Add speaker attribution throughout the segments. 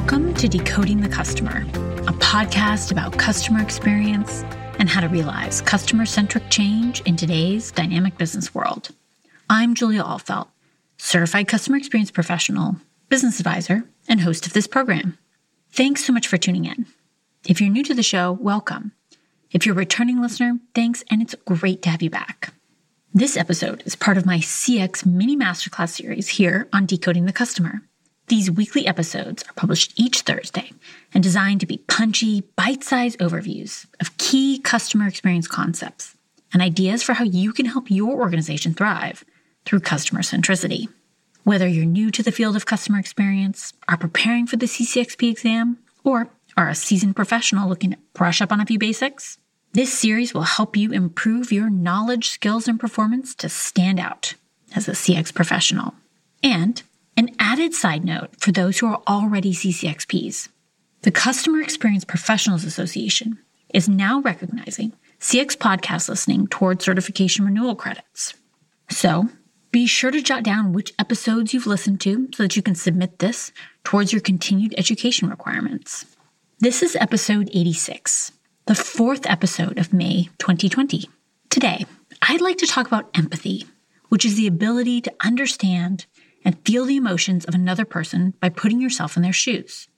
Speaker 1: Welcome to Decoding the Customer, a podcast about customer experience and how to realize customer centric change in today's dynamic business world. I'm Julia Ahlfeldt, certified customer experience professional, business advisor, and host of this program. Thanks so much for tuning in. If you're new to the show, welcome. If you're a returning listener, thanks, and it's great to have you back. This episode is part of my CX mini masterclass series here on Decoding the Customer. These weekly episodes are published each Thursday and designed to be punchy, bite sized overviews of key customer experience concepts and ideas for how you can help your organization thrive through customer centricity. Whether you're new to the field of customer experience, are preparing for the CCXP exam, or are a seasoned professional looking to brush up on a few basics, this series will help you improve your knowledge, skills, and performance to stand out as a CX professional. And an added side note for those who are already CCXPs the Customer Experience Professionals Association is now recognizing CX podcast listening toward certification renewal credits. So be sure to jot down which episodes you've listened to so that you can submit this towards your continued education requirements. This is episode 86, the fourth episode of May 2020. Today, I'd like to talk about empathy, which is the ability to understand and feel the emotions of another person by putting yourself in their shoes.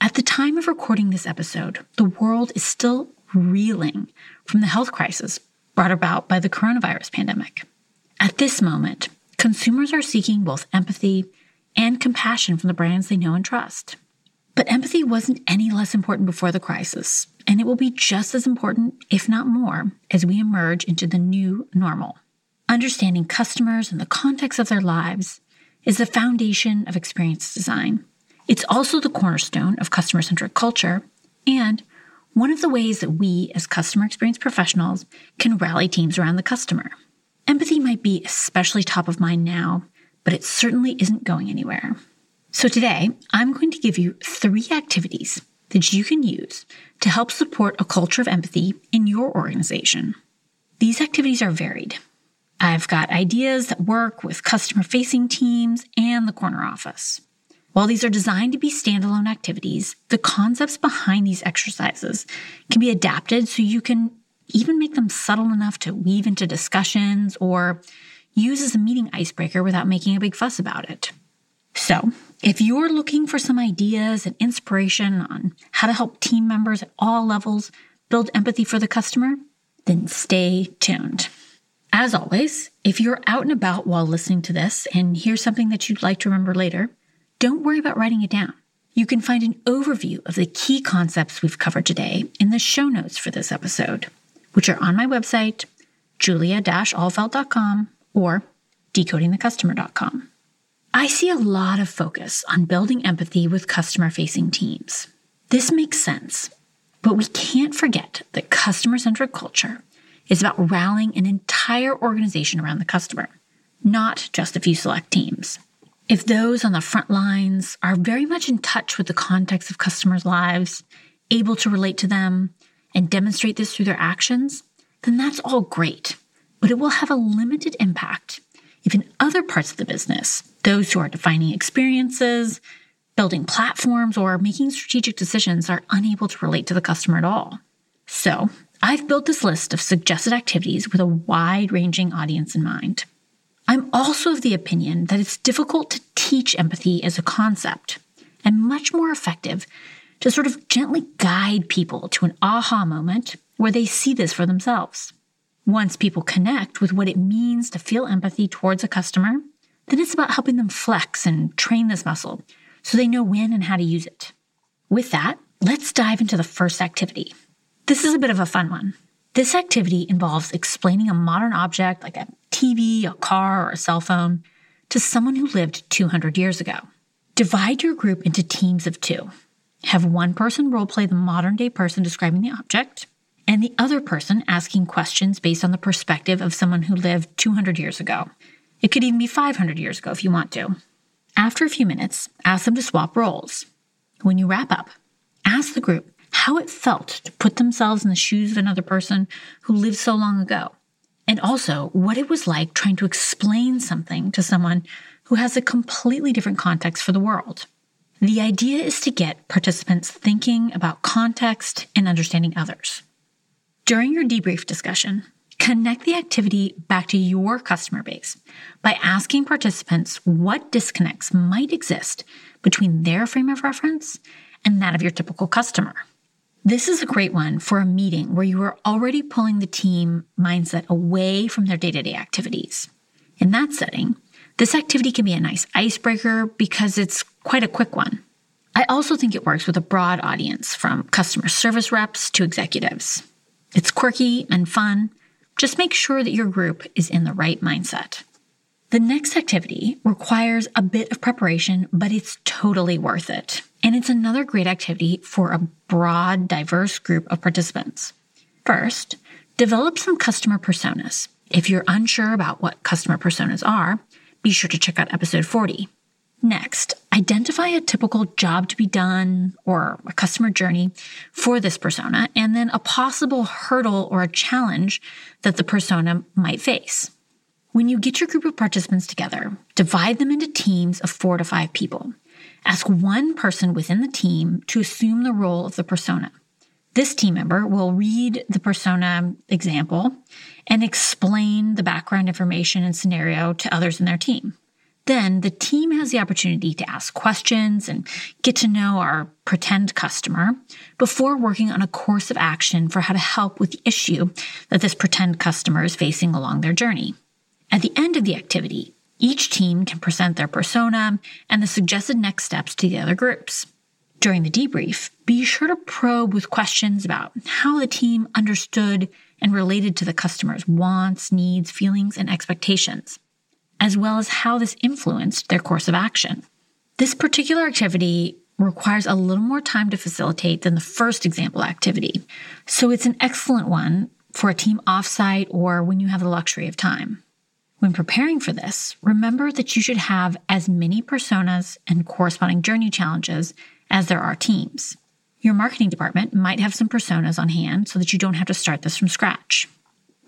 Speaker 1: At the time of recording this episode, the world is still reeling from the health crisis brought about by the coronavirus pandemic. At this moment, consumers are seeking both empathy and compassion from the brands they know and trust. But empathy wasn't any less important before the crisis, and it will be just as important, if not more, as we emerge into the new normal. Understanding customers and the context of their lives is the foundation of experience design. It's also the cornerstone of customer centric culture and one of the ways that we, as customer experience professionals, can rally teams around the customer. Empathy might be especially top of mind now, but it certainly isn't going anywhere. So today, I'm going to give you three activities that you can use to help support a culture of empathy in your organization. These activities are varied. I've got ideas that work with customer facing teams and the corner office. While these are designed to be standalone activities, the concepts behind these exercises can be adapted so you can even make them subtle enough to weave into discussions or use as a meeting icebreaker without making a big fuss about it. So, if you're looking for some ideas and inspiration on how to help team members at all levels build empathy for the customer, then stay tuned. As always, if you're out and about while listening to this and hear something that you'd like to remember later, don't worry about writing it down. You can find an overview of the key concepts we've covered today in the show notes for this episode, which are on my website, julia-ahlfeldt.com or decodingthecustomer.com. I see a lot of focus on building empathy with customer facing teams. This makes sense, but we can't forget that customer centric culture is about rallying an entire organization around the customer, not just a few select teams. If those on the front lines are very much in touch with the context of customers' lives, able to relate to them, and demonstrate this through their actions, then that's all great. But it will have a limited impact if in other parts of the business, those who are defining experiences, building platforms, or making strategic decisions are unable to relate to the customer at all. So, I've built this list of suggested activities with a wide ranging audience in mind. I'm also of the opinion that it's difficult to teach empathy as a concept and much more effective to sort of gently guide people to an aha moment where they see this for themselves. Once people connect with what it means to feel empathy towards a customer, then it's about helping them flex and train this muscle so they know when and how to use it. With that, let's dive into the first activity this is a bit of a fun one. This activity involves explaining a modern object like a TV, a car, or a cell phone to someone who lived 200 years ago. Divide your group into teams of two. Have one person roleplay the modern day person describing the object, and the other person asking questions based on the perspective of someone who lived 200 years ago. It could even be 500 years ago if you want to. After a few minutes, ask them to swap roles. When you wrap up, ask the group how it felt to put themselves in the shoes of another person who lived so long ago. And also what it was like trying to explain something to someone who has a completely different context for the world. The idea is to get participants thinking about context and understanding others. During your debrief discussion, connect the activity back to your customer base by asking participants what disconnects might exist between their frame of reference and that of your typical customer. This is a great one for a meeting where you are already pulling the team mindset away from their day to day activities. In that setting, this activity can be a nice icebreaker because it's quite a quick one. I also think it works with a broad audience from customer service reps to executives. It's quirky and fun. Just make sure that your group is in the right mindset. The next activity requires a bit of preparation, but it's totally worth it. And it's another great activity for a broad, diverse group of participants. First, develop some customer personas. If you're unsure about what customer personas are, be sure to check out episode 40. Next, identify a typical job to be done or a customer journey for this persona, and then a possible hurdle or a challenge that the persona might face. When you get your group of participants together, divide them into teams of four to five people. Ask one person within the team to assume the role of the persona. This team member will read the persona example and explain the background information and scenario to others in their team. Then the team has the opportunity to ask questions and get to know our pretend customer before working on a course of action for how to help with the issue that this pretend customer is facing along their journey. At the end of the activity, each team can present their persona and the suggested next steps to the other groups. During the debrief, be sure to probe with questions about how the team understood and related to the customer's wants, needs, feelings, and expectations, as well as how this influenced their course of action. This particular activity requires a little more time to facilitate than the first example activity, so it's an excellent one for a team offsite or when you have the luxury of time. When preparing for this, remember that you should have as many personas and corresponding journey challenges as there are teams. Your marketing department might have some personas on hand so that you don't have to start this from scratch.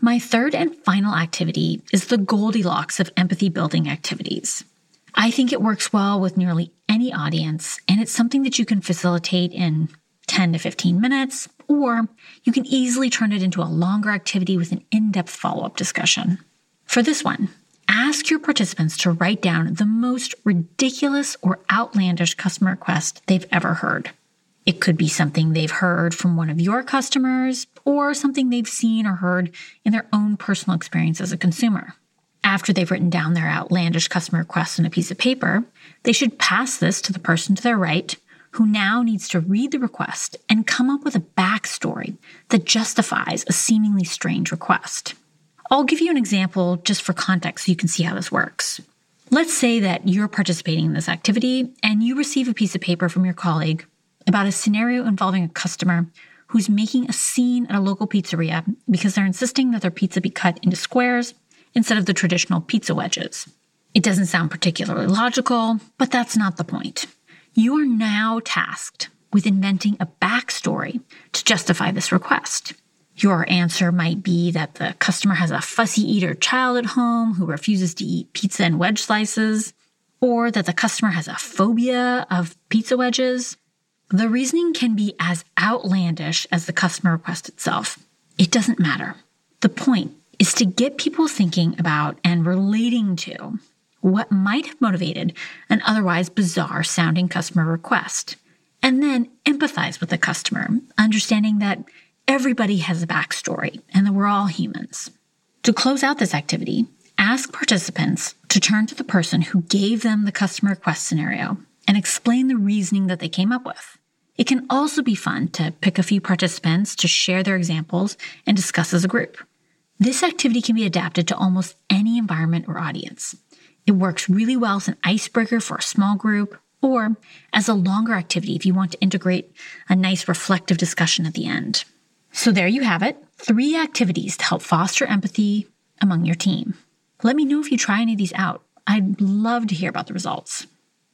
Speaker 1: My third and final activity is the Goldilocks of empathy building activities. I think it works well with nearly any audience, and it's something that you can facilitate in 10 to 15 minutes, or you can easily turn it into a longer activity with an in depth follow up discussion. For this one, ask your participants to write down the most ridiculous or outlandish customer request they've ever heard. It could be something they've heard from one of your customers or something they've seen or heard in their own personal experience as a consumer. After they've written down their outlandish customer request on a piece of paper, they should pass this to the person to their right who now needs to read the request and come up with a backstory that justifies a seemingly strange request. I'll give you an example just for context so you can see how this works. Let's say that you're participating in this activity and you receive a piece of paper from your colleague about a scenario involving a customer who's making a scene at a local pizzeria because they're insisting that their pizza be cut into squares instead of the traditional pizza wedges. It doesn't sound particularly logical, but that's not the point. You are now tasked with inventing a backstory to justify this request. Your answer might be that the customer has a fussy eater child at home who refuses to eat pizza and wedge slices, or that the customer has a phobia of pizza wedges. The reasoning can be as outlandish as the customer request itself. It doesn't matter. The point is to get people thinking about and relating to what might have motivated an otherwise bizarre sounding customer request, and then empathize with the customer, understanding that everybody has a backstory and that we're all humans. To close out this activity, ask participants to turn to the person who gave them the customer request scenario and explain the reasoning that they came up with. It can also be fun to pick a few participants to share their examples and discuss as a group. This activity can be adapted to almost any environment or audience. It works really well as an icebreaker for a small group or as a longer activity if you want to integrate a nice reflective discussion at the end. So there you have it three activities to help foster empathy among your team. Let me know if you try any of these out. I'd love to hear about the results.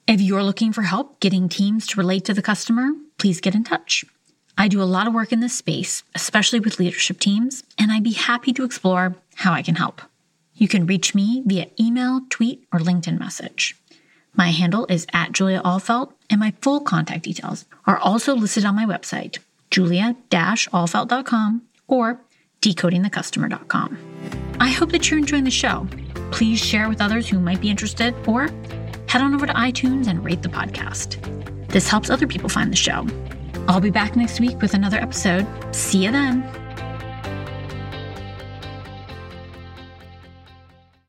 Speaker 1: If you're looking for help getting teams to relate to the customer, please get in touch. I do a lot of work in this space, especially with leadership teams, and I'd be happy to explore how I can help. You can reach me via email, tweet, or LinkedIn message. My handle is at Julia Ahlfeldt, and my full contact details are also listed on my website, julia-ahlfeldt.com or decodingthecustomer.com. I hope that you're enjoying the show. Please share with others who might be interested, or head on over to iTunes and rate the podcast. This helps other people find the show. I'll be back next week with another episode. See you then.